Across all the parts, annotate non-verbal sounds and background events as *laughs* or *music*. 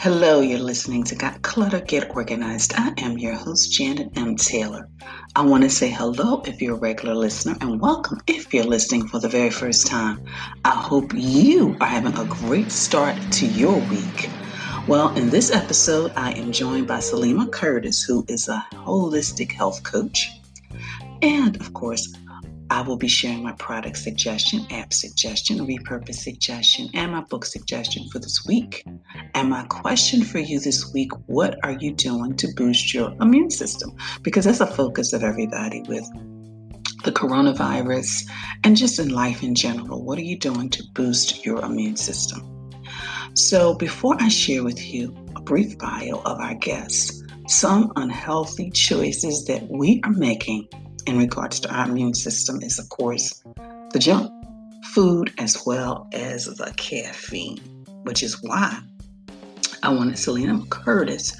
Hello, you're listening to Got Clutter Get Organized. I am your host, Janet M. Taylor. I want to say hello if you're a regular listener and welcome if you're listening for the very first time. I hope you are having a great start to your week. Well, in this episode, I am joined by Saleema Curtis, who is a holistic health coach. And of course, I will be sharing my product suggestion, app suggestion, repurpose suggestion, and my book suggestion for this week. And my question for you this week what are you doing to boost your immune system? Because that's a focus of everybody with the coronavirus and just in life in general. What are you doing to boost your immune system? So, before I share with you a brief bio of our guests, some unhealthy choices that we are making in regards to our immune system is, of course, the junk food as well as the caffeine, which is why I wanted Saleema Curtis,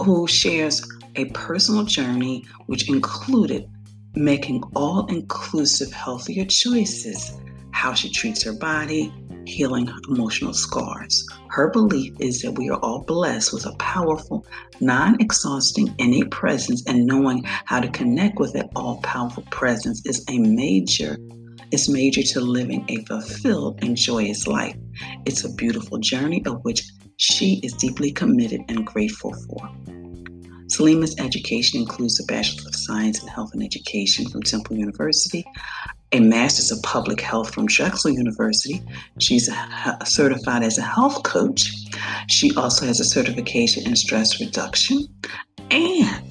who shares a personal journey which included making all inclusive, healthier choices, how she treats her body, healing emotional scars. Her belief is that we are all blessed with a powerful, non exhausting innate presence, and knowing how to connect with that all powerful presence is a major. It's major to living a fulfilled and joyous life. It's a beautiful journey of which she is deeply committed and grateful for. Saleema's education includes a Bachelor of Science in Health and Education from Temple University, a Master's of Public Health from Drexel University. She's certified as a health coach. She also has a certification in stress reduction. And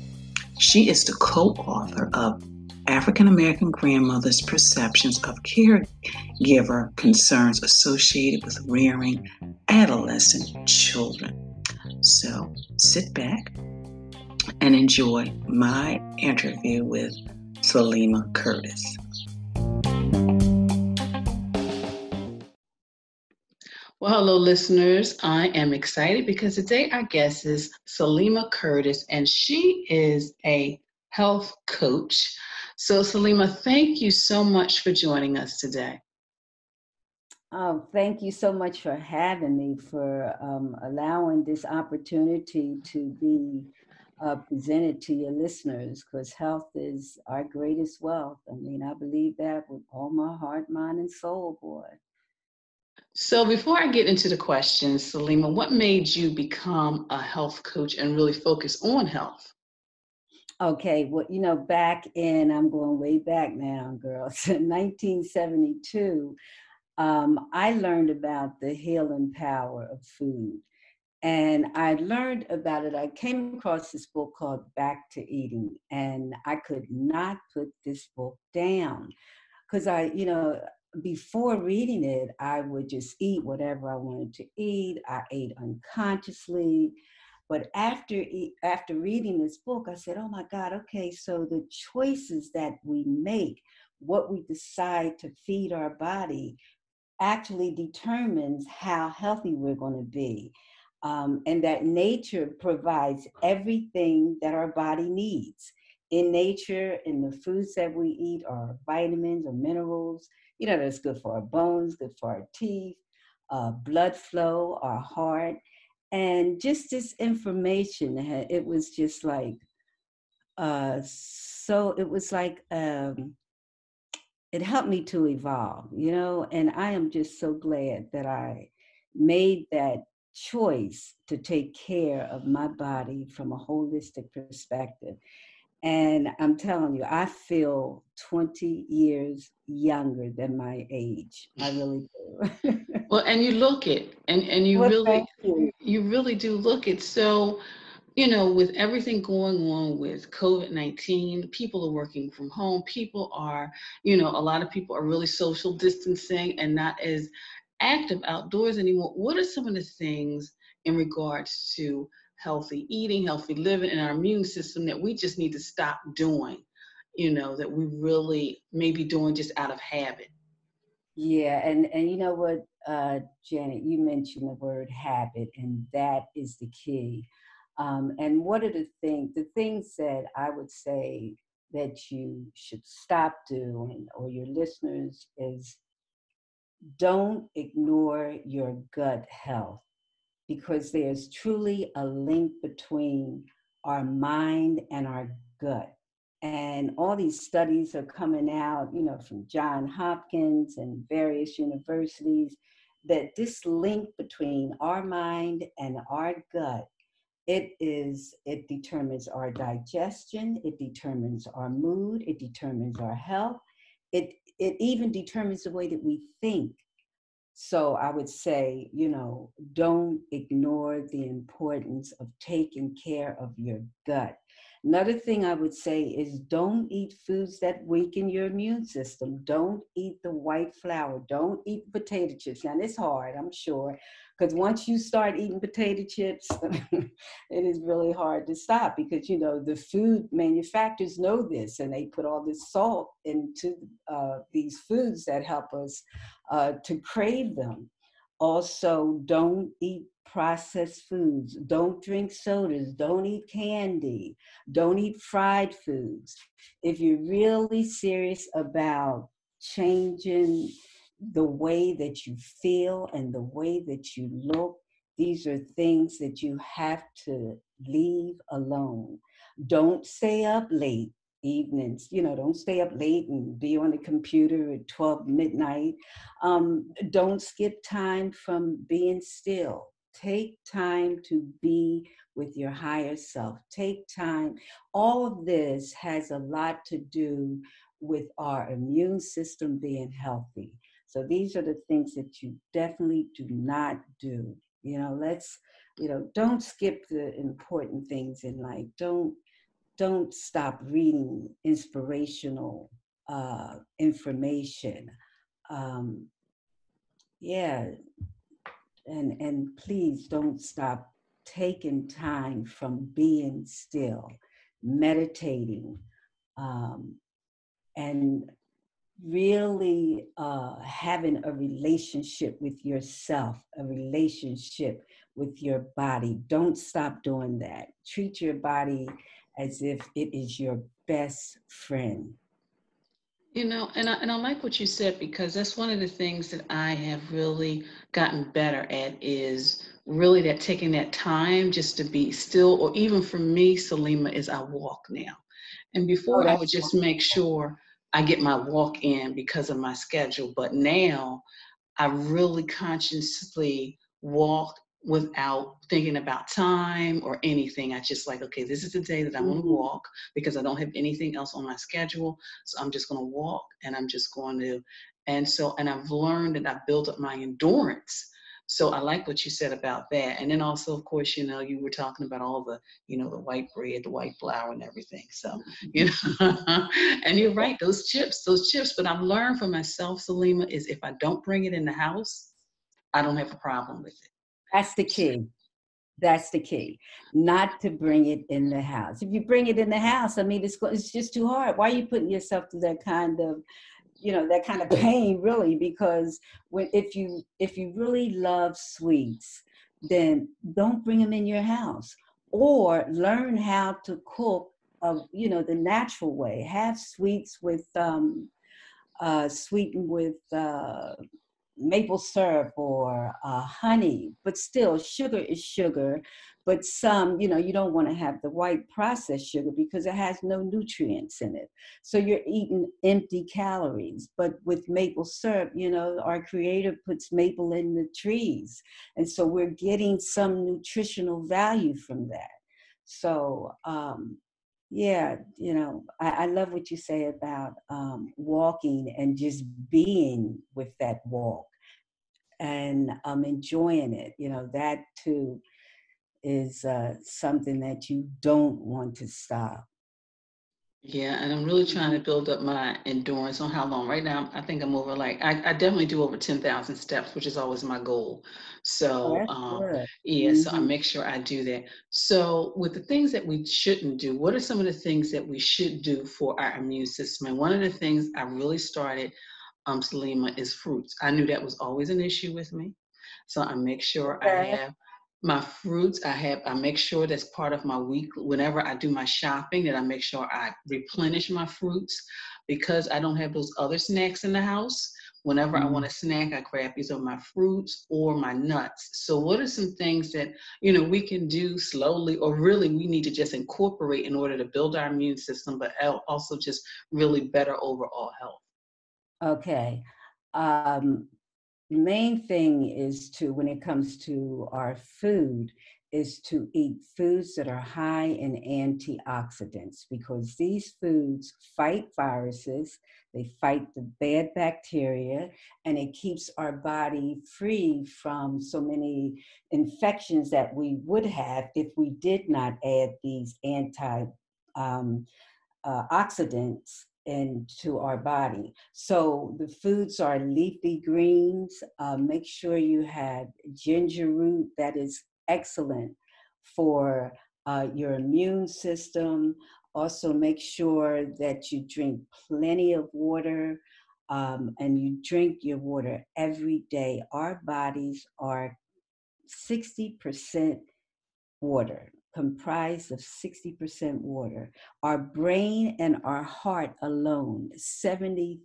she is the co author of African American Grandmothers' Perceptions of Caregiver Concerns Associated with Rearing Adolescent Children. So sit back and enjoy my interview with Saleema Curtis. Well, hello, listeners. I am excited because today our guest is Saleema Curtis, and she is a health coach. So, Saleema, thank you so much for joining us today. Oh, thank you so much for having me, for um, allowing this opportunity to be uh, presented to your listeners, because health is our greatest wealth. I mean, I believe that with all my heart, mind, and soul, boy. So, before I get into the questions, Saleema, what made you become a health coach and really focus on health? Okay, well, you know, back in, I'm going way back now, girls, *laughs* in 1972, um, I learned about the healing power of food. And I learned about it. I came across this book called Back to Eden, and I could not put this book down because I, you know, before reading it, I would just eat whatever I wanted to eat. I ate unconsciously. But after after reading this book, I said, "Oh my God! Okay, so the choices that we make, what we decide to feed our body, actually determines how healthy we're going to be, um, and that nature provides everything that our body needs. In nature, in the foods that we eat, are vitamins or minerals." You know, that's good for our bones, good for our teeth, uh, blood flow, our heart. And just this information, it was just like, uh, so it was like, um, it helped me to evolve, you know, and I am just so glad that I made that choice to take care of my body from a holistic perspective. And I'm telling you, I feel 20 years younger than my age. I really do. *laughs* well, and you look it, and, and you well, really, you. you really do look it. So, you know, with everything going on with COVID 19, people are working from home. People are, you know, a lot of people are really social distancing and not as active outdoors anymore. What are some of the things in regards to healthy eating, healthy living, and our immune system that we just need to stop doing, you know, that we really may be doing just out of habit. Yeah, and and you know what, uh, Janet, you mentioned the word habit, and that is the key. Um, and what are the things, the things that I would say that you should stop doing, or your listeners, is don't ignore your gut health because there's truly a link between our mind and our gut. And all these studies are coming out, you know, from John Hopkins and various universities that this link between our mind and our gut it is it determines our digestion it determines our mood it determines our health it it even determines the way that we think so I would say, you know, don't ignore the importance of taking care of your gut. Another thing I would say is don't eat foods that weaken your immune system. Don't eat the white flour. Don't eat potato chips. Now, it's hard, I'm sure, because once you start eating potato chips, *laughs* it is really hard to stop because, you know, the food manufacturers know this and they put all this salt into uh, these foods that help us uh, to crave them. Also, don't eat processed foods. Don't drink sodas. Don't eat candy. Don't eat fried foods. If you're really serious about changing the way that you feel and the way that you look, these are things that you have to leave alone. Don't stay up late evenings you know don't stay up late and be on the computer at 12 midnight. Um, don't skip time from being still. Take time to be with your higher self. Take time. All of this has a lot to do with our immune system being healthy. So these are the things that you definitely do not do. You know let's you know don't skip the important things in life. Don't don't stop reading inspirational uh, information. Um, yeah, and and please don't stop taking time from being still, meditating, um, and really uh, having a relationship with yourself, a relationship with your body. Don't stop doing that. Treat your body as if it is your best friend. You know, and I, and I like what you said because that's one of the things that I have really gotten better at is really that taking that time just to be still, or even for me, Saleema, is I walk now. And before oh, I would just make sure I get my walk in because of my schedule, but now I really consciously walk without thinking about time or anything. I just like, okay, this is the day that I'm going to mm-hmm. walk because I don't have anything else on my schedule. So I'm just going to walk and I'm just going to. And so, and I've learned and I've built up my endurance. So I like what you said about that. And then also, of course, you know, you were talking about all the, you know, the white bread, the white flour and everything. So, mm-hmm. you *laughs* know, and you're right, those chips, those chips. But I've learned for myself, Saleema, is if I don't bring it in the house, I don't have a problem with it. That's the key. That's the key. Not to bring it in the house. If you bring it in the house, I mean, it's it's just too hard. Why are you putting yourself through that kind of, you know, that kind of pain, really? Because when if you if you really love sweets, then don't bring them in your house, or learn how to cook, of you know, the natural way. Have sweets with um, uh, sweetened with uh, maple syrup or uh, honey, but still, sugar is sugar. But some, you know, you don't want to have the white processed sugar because it has no nutrients in it. So you're eating empty calories. But with maple syrup, you know, our creator puts maple in the trees. And so we're getting some nutritional value from that. So, um, yeah, you know, I, I, love what you say about um, walking and just being with that walk and um, enjoying it. You know, that too is uh, something that you don't want to stop. Yeah, and I'm really trying to build up my endurance on how long. Right now, I think I'm over like I, I definitely do over ten thousand steps, which is always my goal. So oh, um, yeah, mm-hmm. so I mm-hmm. make sure I do that. So with the things that we shouldn't do, what are some of the things that we should do for our immune system? And one of the things I really started um, Saleema, is fruits. I knew that was always an issue with me. So I make sure I have my fruits i have i make sure that's part of my week whenever i do my shopping that i make sure i replenish my fruits because i don't have those other snacks in the house. Whenever mm-hmm. i want a snack i grab these of my fruits or my nuts. So what are some things that you know we can do slowly or really we need to just incorporate in order to build our immune system but also just really better overall health? Okay um main thing is to when it comes to our food is to eat foods that are high in antioxidants because these foods fight viruses, they fight the bad bacteria, and it keeps our body free from so many infections that we would have if we did not add these anti um, uh, oxidants into our body. So the foods are leafy greens. Uh, make sure you have ginger root that is excellent for uh, your immune system. Also, make sure that you drink plenty of water um, and you drink your water every day. Our bodies are 60% water comprised of 60% water. Our brain and our heart alone, 73%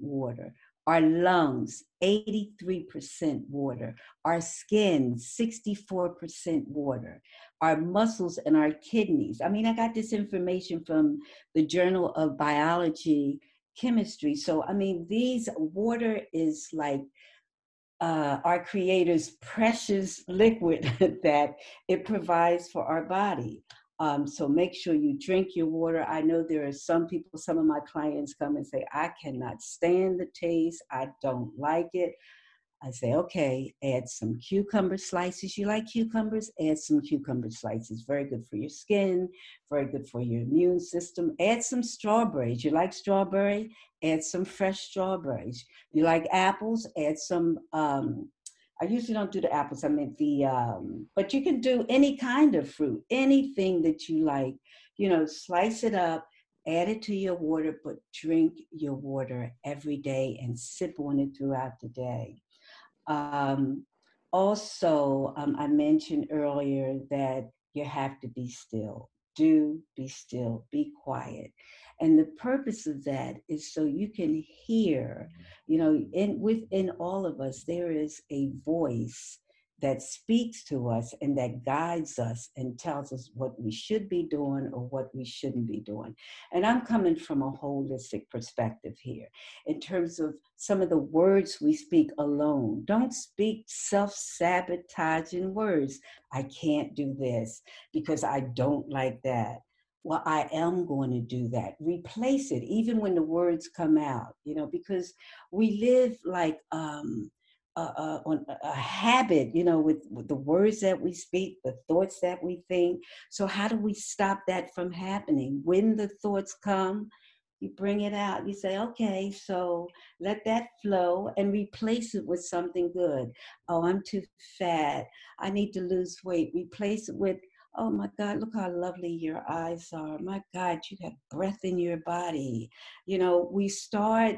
water. Our lungs, 83% water. Our skin, 64% water. Our muscles and our kidneys. I mean, I got this information from the Journal of Biology Chemistry. So, I mean, these water is like uh, our Creator's precious liquid *laughs* that it provides for our body. Um, so make sure you drink your water. I know there are some people, some of my clients come and say, I cannot stand the taste. I don't like it. I say, okay, add some cucumber slices. You like cucumbers? Add some cucumber slices. Very good for your skin, very good for your immune system. Add some strawberries. You like strawberry? Add some fresh strawberries. You like apples? Add some. Um, I usually don't do the apples. I mean the, um, but you can do any kind of fruit, anything that you like. You know, slice it up, add it to your water, but drink your water every day and sip on it throughout the day. Um, also, um, I mentioned earlier that you have to be still. Do be still, be quiet. And the purpose of that is so you can hear, you know, in within all of us, there is a voice that speaks to us and that guides us and tells us what we should be doing or what we shouldn't be doing. And I'm coming from a holistic perspective here in terms of some of the words we speak alone. Don't speak self sabotaging words. I can't do this because I don't like that. Well, I am going to do that. Replace it, even when the words come out, you know, because we live like, um, uh, on a habit, you know, with, with the words that we speak, the thoughts that we think. So, how do we stop that from happening? When the thoughts come, you bring it out. You say, okay, so let that flow and replace it with something good. Oh, I'm too fat. I need to lose weight. Replace it with, oh my God, look how lovely your eyes are. My God, you have breath in your body. You know, we start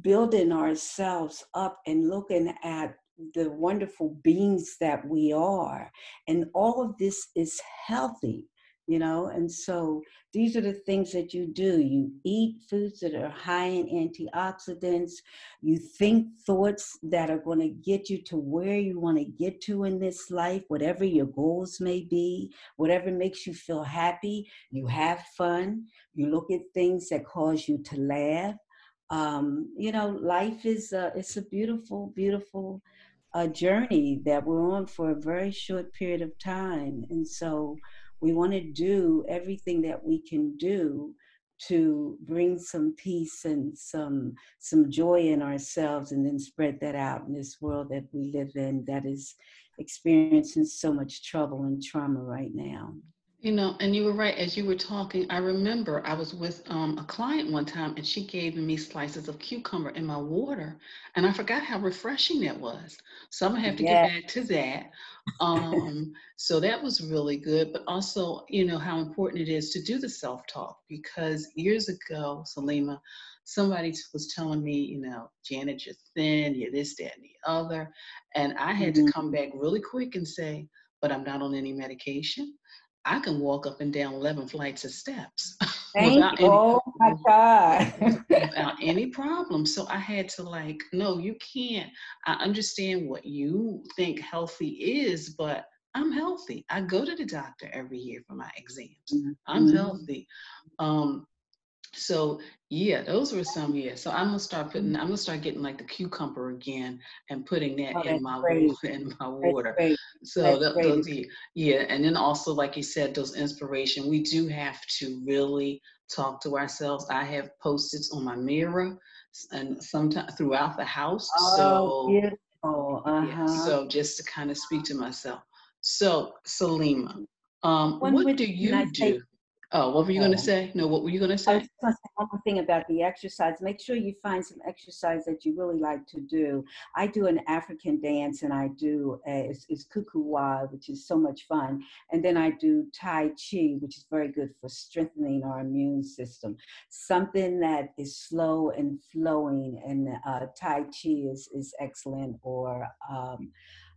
building ourselves up and looking at the wonderful beings that we are. And all of this is healthy, you know. And so these are the things that you do. You eat foods that are high in antioxidants. You think thoughts that are going to get you to where you want to get to in this life, whatever your goals may be, whatever makes you feel happy. You have fun. You look at things that cause you to laugh um, you know, life is a, it's a beautiful, beautiful uh, journey that we're on for a very short period of time, and so we want to do everything that we can do to bring some peace and some some joy in ourselves and then spread that out in this world that we live in that is experiencing so much trouble and trauma right now You know, and you were right. As you were talking, I remember I was with um, a client one time and she gave me slices of cucumber in my water. And I forgot how refreshing that was. So I'm going to have to get back to that. Um, so that was really good. But also, you know, how important it is to do the self talk because years ago, Saleema, somebody was telling me, you know, Janet, you're thin, you're this, that, and the other. And I had mm-hmm. to come back really quick and say, but I'm not on any medication. I can walk up and down 11 flights of steps. *laughs* without any, oh my God. without *laughs* any problem. So I had to like, no, you can't. I understand what you think healthy is, but I'm healthy. I go to the doctor every year for my exams. Mm-hmm. I'm healthy. Um, so yeah, those were some yeah. So I'm gonna start putting. I'm gonna start getting like the cucumber again and putting that oh, in my water, *laughs* in my water. So that, those, yeah, and then also like you said, those inspiration. We do have to really talk to ourselves. I have post-its on my mirror and sometimes throughout the house. Oh, so beautiful. Uh-huh. yeah, so just to kind of speak to myself. So Saleema, um, what do you do? Oh, what were you going to say? No, what were you going to say? I was going to say one more thing about the exercise. Make sure you find some exercise that you really like to do. I do an African dance and I do, a, it's, it's Kukuwa, which is so much fun. And then I do Tai Chi, which is very good for strengthening our immune system. Something that is slow and flowing and uh, Tai Chi is, is excellent or, um,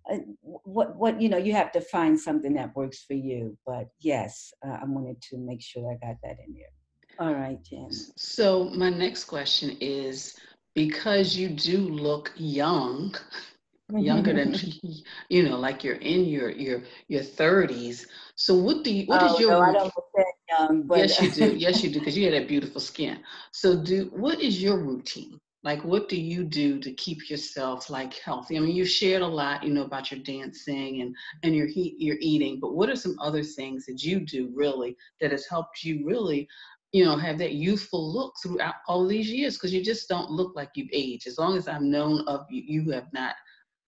uh, what what you know you have to find something that works for you but yes uh, i wanted to make sure i got that in there. All right jen so my next question is because you do look young *laughs* younger than *laughs* you know like you're in your your your 30s so what do you what oh, is your no, I don't look that young, but yes you do. Yes you do because you have that beautiful skin. So do what is your routine like what do you do to keep yourself like healthy? I mean you shared a lot you know about your dancing and and your heat your eating but what are some other things that you do really that has helped you really you know have that youthful look throughout all these years? Because you just don't look like you've aged as long as i've known of you you have not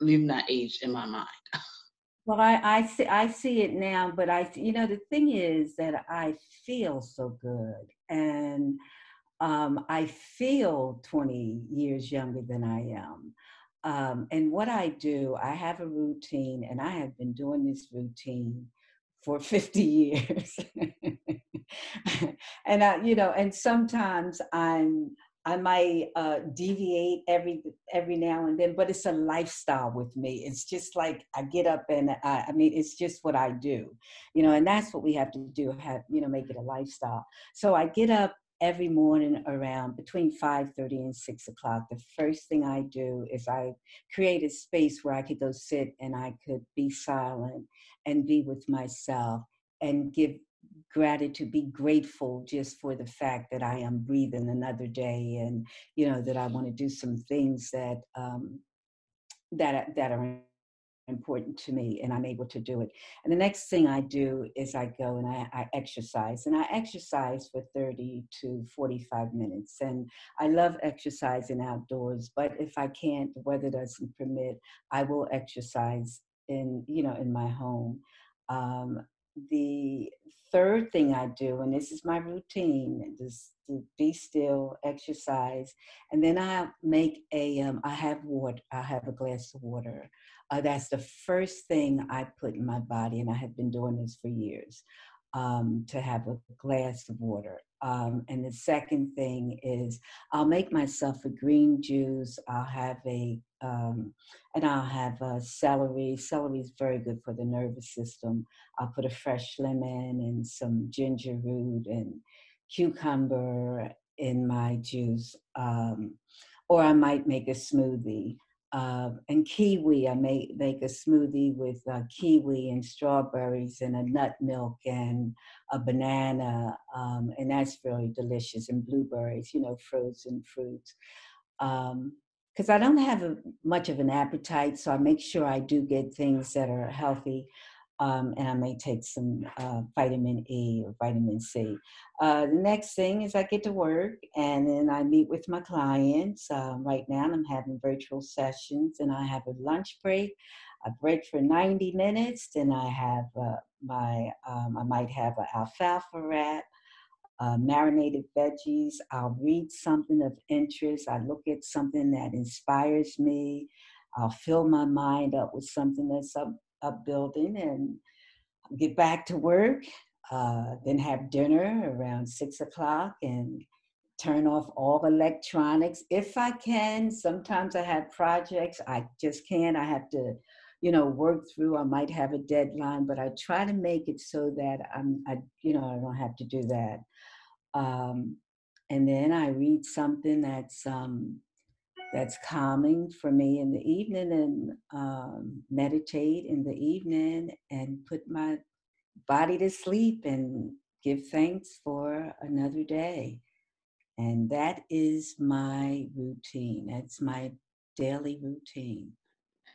you've not aged in my mind. Well I, I see i see it now but i you know the thing is that i feel so good and um, I feel 20 years younger than I am. Um, and what I do, I have a routine, and I have been doing this routine for *laughs* 50 years. *laughs* and I, you know, and sometimes I'm I might uh, deviate every every now and then, but it's a lifestyle with me. It's just like I get up and I, I mean, it's just what I do, you know, and that's what we have to do. Have you know, make it a lifestyle. So I get up every morning around between 5.30 and 6 o'clock the first thing i do is i create a space where i could go sit and i could be silent and be with myself and give gratitude be grateful just for the fact that i am breathing another day and you know that i want to do some things that um that that are important to me and I'm able to do it. And the next thing I do is I go and I, I, exercise and I exercise for 30 to 45 minutes. And I love exercising outdoors, but if I can't, the weather doesn't permit, I will exercise in, you know, in my home. Um, the third thing I do, and this is my routine, is to be still, exercise, and then I make a. Um, I have water. I have a glass of water. Uh, that's the first thing I put in my body, and I have been doing this for years. Um, to have a glass of water. Um, and the second thing is I'll make myself a green juice. I'll have a, um, and I'll have a celery. Celery is very good for the nervous system. I'll put a fresh lemon and some ginger root and cucumber in my juice. Um, or I might make a smoothie uh, and kiwi. I make make a smoothie with uh, kiwi and strawberries and a nut milk and a banana, um, and that's really delicious. And blueberries, you know, frozen fruits. Because um, I don't have a, much of an appetite, so I make sure I do get things that are healthy um, and I may take some uh, vitamin E or vitamin C. Uh, the next thing is I get to work and then I meet with my clients. Uh, right now, I'm having virtual sessions and I have a lunch break. I break for 90 minutes, then I have uh, my, um, I might have an alfalfa wrap, uh, marinated veggies. I'll read something of interest. I look at something that inspires me. I'll fill my mind up with something that's up, upbuilding and get back to work. Uh, then have dinner around six o'clock and turn off all electronics if I can. Sometimes I have projects I just can't. I have to, you know, work through. I might have a deadline, but I try to make it so that I'm, I, you know, I don't have to do that. Um, and then I read something that's um, that's calming for me in the evening, and um, meditate in the evening, and put my body to sleep and give thanks for another day. And that is my routine. That's my daily routine.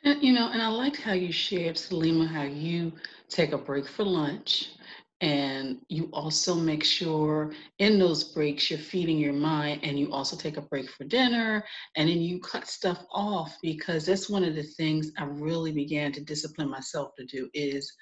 And, you know, and I like how you shared, Saleema, how you take a break for lunch and you also make sure in those breaks you're feeding your mind and you also take a break for dinner and then you cut stuff off because that's one of the things I really began to discipline myself to do is,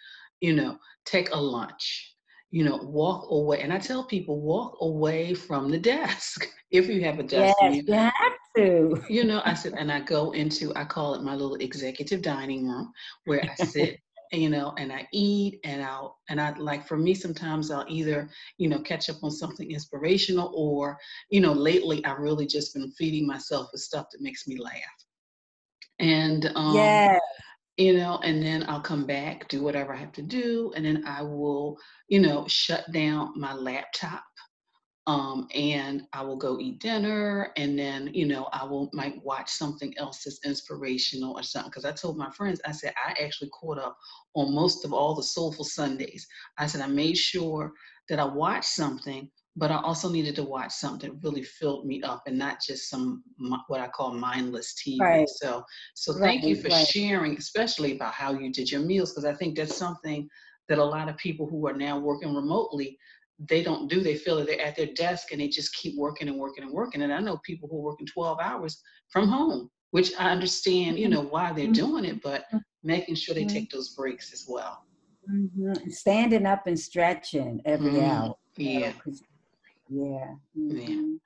you know, take a lunch you know, walk away. And I tell people, walk away from the desk *laughs* if you have a desk. Yes, you, have to. You know, I said, and I go into, I call it my little executive dining room where I *laughs* sit. You know, and I eat and I'll, and I like for me, sometimes I'll either, you know, catch up on something inspirational or, you know, lately I've really just been feeding myself with stuff that makes me laugh. And, um, yeah you know, and then I'll come back, do whatever I have to do, and then I will, you know, shut down my laptop. Um, and I will go eat dinner, and then you know I will might watch something else that's inspirational or something. Because I told my friends, I said I actually caught up on most of all the Soulful Sundays. I said I made sure that I watched something but I also needed to watch something that really filled me up and not just some what I call mindless TV. Right. So so right. thank you for right. sharing, especially about how you did your meals, because I think that's something that a lot of people who are now working remotely they don't do. They feel that they're at their desk and they just keep working and working and working. And I know people who are working 12 hours from home, which I understand, you know, why they're mm-hmm. doing it, but mm-hmm. making sure they mm-hmm. take those breaks as well. Mm-hmm. Standing up and stretching every mm-hmm. hour. Yeah. Yeah. Mm-hmm. Yeah.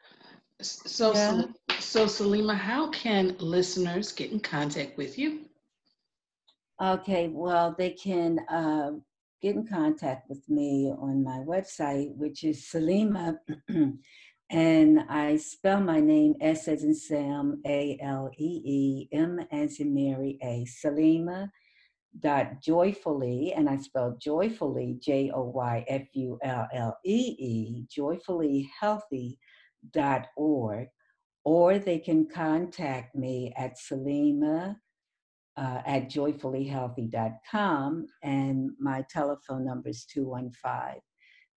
So, yeah. so Saleema, how can listeners get in contact with you? Okay, well, they can uh, get in contact with me on my website, which is Saleema, *clears throat* and I spell my name S as in Sam, A L E E, M as in Mary, A. Saleema dot joyfully, and I spell joyfully, J O Y F U L L E E, joyfully healthy dot org, or they can contact me at Saleema uh, at joyfullyhealthy.com, and my telephone number is 215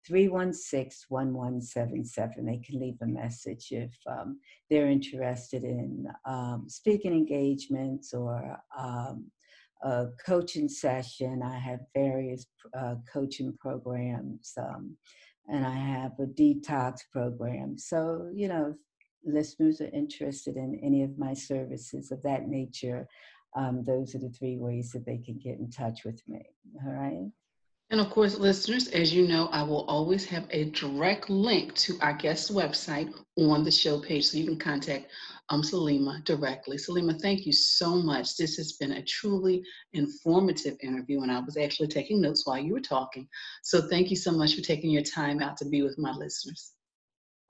316 1177. They can leave a message if um, they're interested in um, speaking engagements or um, a coaching session. I have various uh, coaching programs, um, and I have a detox program. So, you know, listeners are interested in any of my services of that nature, um, those are the three ways that they can get in touch with me. All right. And of course, listeners, as you know, I will always have a direct link to our guest's website on the show page so you can contact um, Saleema directly. Saleema, thank you so much. This has been a truly informative interview, and I was actually taking notes while you were talking. So thank you so much for taking your time out to be with my listeners.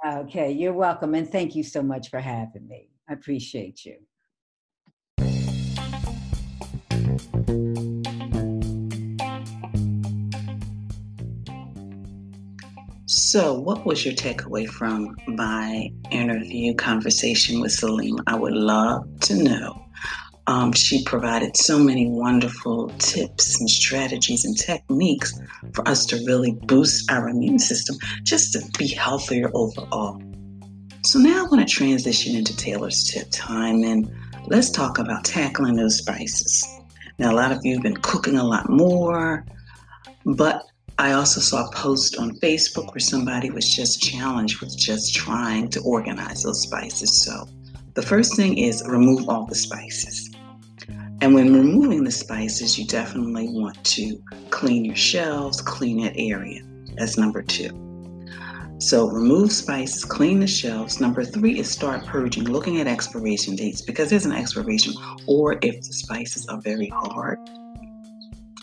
Okay, you're welcome, and thank you so much for having me. I appreciate you. So, what was your takeaway from my interview conversation with Saleema? I would love to know. Um, she provided so many wonderful tips and strategies and techniques for us to really boost our immune system just to be healthier overall. So, now I want to transition into Taylor's tip time and let's talk about tackling those spices. Now, a lot of you have been cooking a lot more, but I also saw a post on Facebook where somebody was just challenged with just trying to organize those spices. So the first thing is remove all the spices. And when removing the spices, you definitely want to clean your shelves, clean that area. That's number two. So remove spices, clean the shelves. Number three is start purging, looking at expiration dates because there's an expiration. Or if the spices are very hard,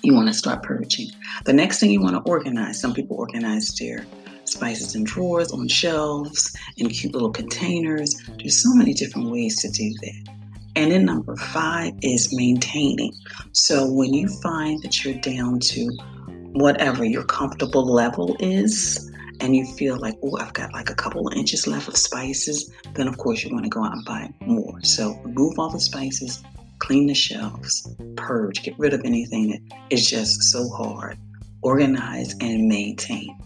you want to start purging. The next thing you want to organize, some people organize their spices in drawers, on shelves, in cute little containers. There's so many different ways to do that. And then number five is maintaining. So when you find that you're down to whatever your comfortable level is, and you feel like, oh, I've got like a couple of inches left of spices, then of course you want to go out and buy more. So remove all the spices, clean the shelves, purge, get rid of anything that is just so hard, organize and maintain.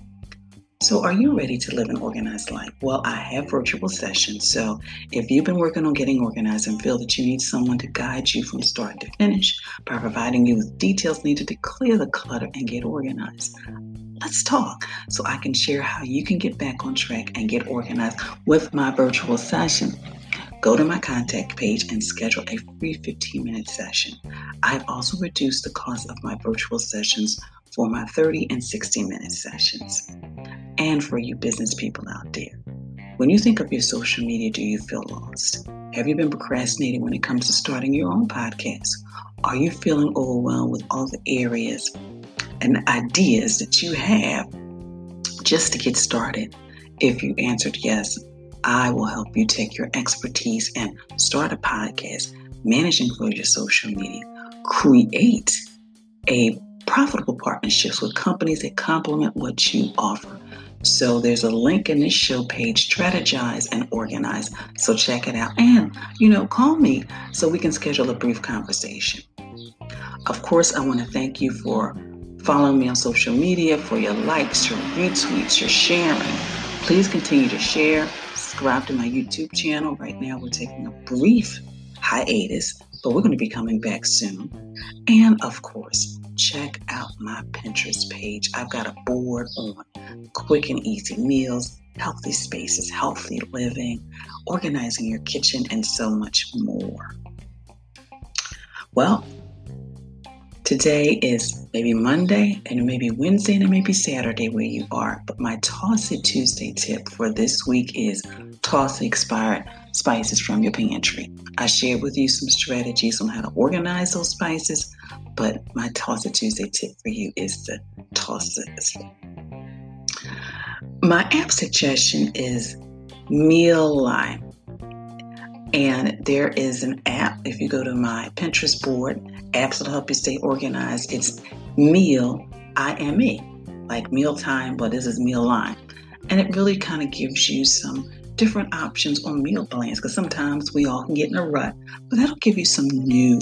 So, are you ready to live an organized life? Well, I have virtual sessions. So, if you've been working on getting organized and feel that you need someone to guide you from start to finish by providing you with details needed to clear the clutter and get organized, let's talk so I can share how you can get back on track and get organized with my virtual session. Go to my contact page and schedule a free 15 minute session. I've also reduced the cost of my virtual sessions for my 30 and 60 minute sessions. And for you business people out there, when you think of your social media, do you feel lost? Have you been procrastinating when it comes to starting your own podcast? Are you feeling overwhelmed with all the areas and ideas that you have just to get started? If you answered yes, I will help you take your expertise and start a podcast, managing for your social media, create a profitable partnerships with companies that complement what you offer. So there's a link in this show page, strategize and organize. So check it out. And, you know, call me so we can schedule a brief conversation. Of course, I want to thank you for following me on social media, for your likes, your retweets, your sharing. Please continue to share, subscribe to my YouTube channel. Right now, we're taking a brief hiatus, but we're going to be coming back soon. And of course, check out my Pinterest page. I've got a board on quick and easy meals, healthy spaces, healthy living, organizing your kitchen, and so much more. Well, today is maybe Monday and maybe Wednesday and maybe Saturday where you are. But my Toss It Tuesday tip for this week is toss the expired spices from your pantry. I shared with you some strategies on how to organize those spices, but my Toss It Tuesday tip for you is to toss it. My app suggestion is Meal Mealime. And there is an app, if you go to my Pinterest board, apps that'll help you stay organized. It's Meal, I M E, like mealtime, but this is Mealime. And it really kind of gives you some different options on meal plans because sometimes we all can get in a rut, but that'll give you some new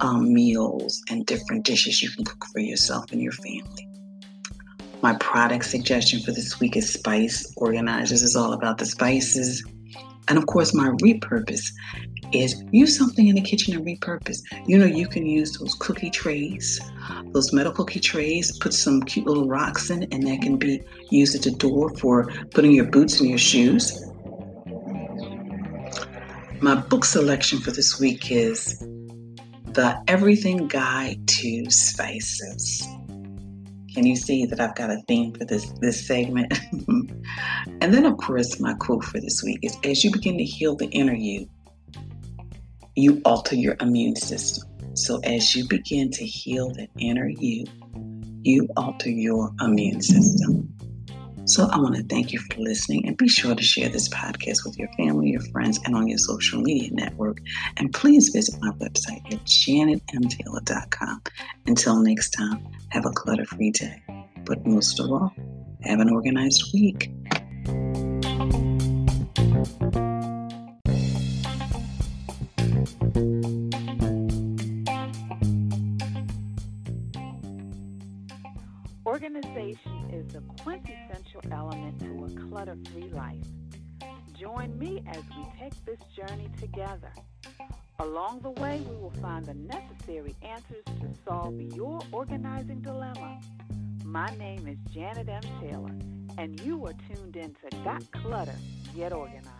um, meals and different dishes you can cook for yourself and your family. My product suggestion for this week is Spice Organizers. is all about the spices. And of course, my repurpose is use something in the kitchen and repurpose. You know, you can use those cookie trays, those metal cookie trays, put some cute little rocks in, and that can be used at the door for putting your boots and your shoes. My book selection for this week is The Everything Guide to Spices. Can you see that I've got a theme for this this segment? *laughs* and then of course my quote for this week is as you begin to heal the inner you, you alter your immune system. So as you begin to heal the inner you, you alter your immune system. So I want to thank you for listening and be sure to share this podcast with your family, your friends, and on your social media network. And please visit my website at janetmtaylor.com. Until next time, have a clutter free day. But most of all, have an organized week. Together. Along the way, we will find the necessary answers to solve your organizing dilemma. My name is Janet M. Taylor, and you are tuned in to Got Clutter, Get Organized.